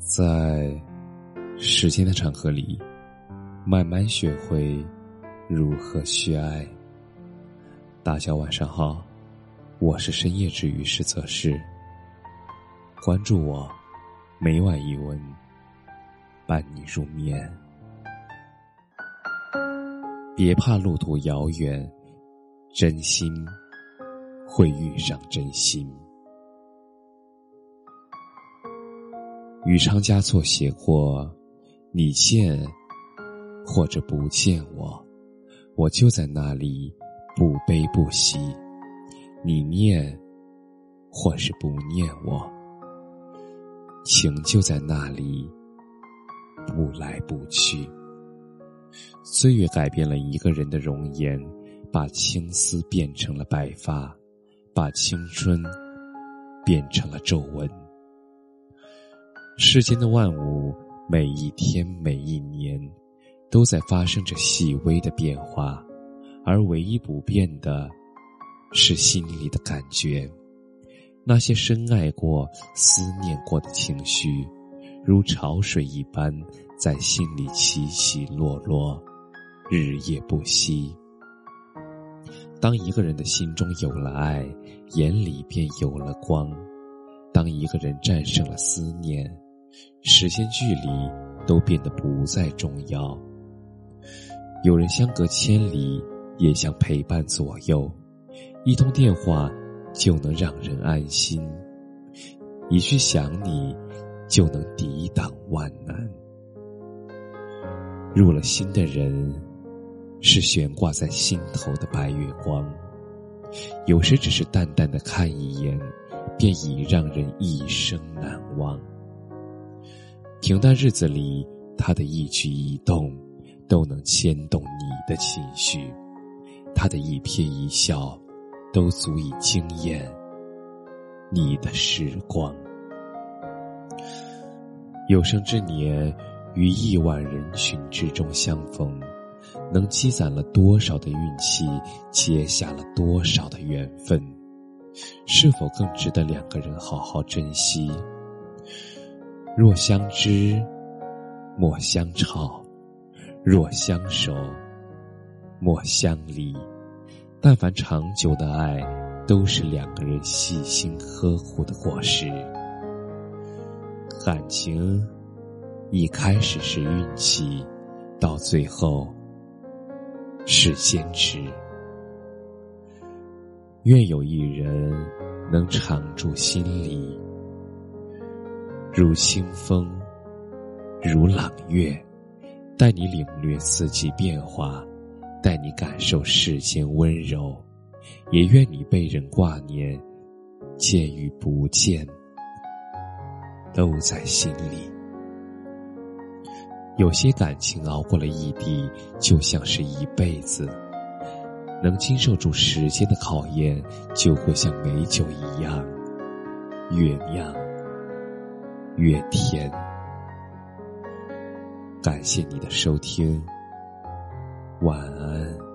在时间的长河里，慢慢学会如何去爱。大家晚上好，我是深夜治愈师则是。关注我，每晚一文，伴你入眠。别怕路途遥远，真心会遇上真心。余昌嘉措写过：“你见或者不见我，我就在那里不悲不喜；你念或是不念我，情就在那里不来不去。”岁月改变了一个人的容颜，把青丝变成了白发，把青春变成了皱纹。世间的万物，每一天每一年，都在发生着细微的变化，而唯一不变的，是心里的感觉。那些深爱过、思念过的情绪，如潮水一般在心里起起落落，日夜不息。当一个人的心中有了爱，眼里便有了光；当一个人战胜了思念，时间、距离都变得不再重要。有人相隔千里，也想陪伴左右。一通电话就能让人安心，一句想你就能抵挡万难。入了心的人，是悬挂在心头的白月光。有时只是淡淡的看一眼，便已让人一生难忘。平淡日子里，他的一举一动都能牵动你的情绪；他的一颦一笑，都足以惊艳你的时光。有生之年，于亿万人群之中相逢，能积攒了多少的运气，结下了多少的缘分？是否更值得两个人好好珍惜？若相知，莫相吵；若相守，莫相离。但凡长久的爱，都是两个人细心呵护的果实。感情一开始是运气，到最后是坚持。愿有一人能常驻心里。如清风，如朗月，带你领略四季变化，带你感受世间温柔，也愿你被人挂念，见与不见，都在心里。有些感情熬过了异地，就像是一辈子；能经受住时间的考验，就会像美酒一样，越酿。越甜。感谢你的收听，晚安。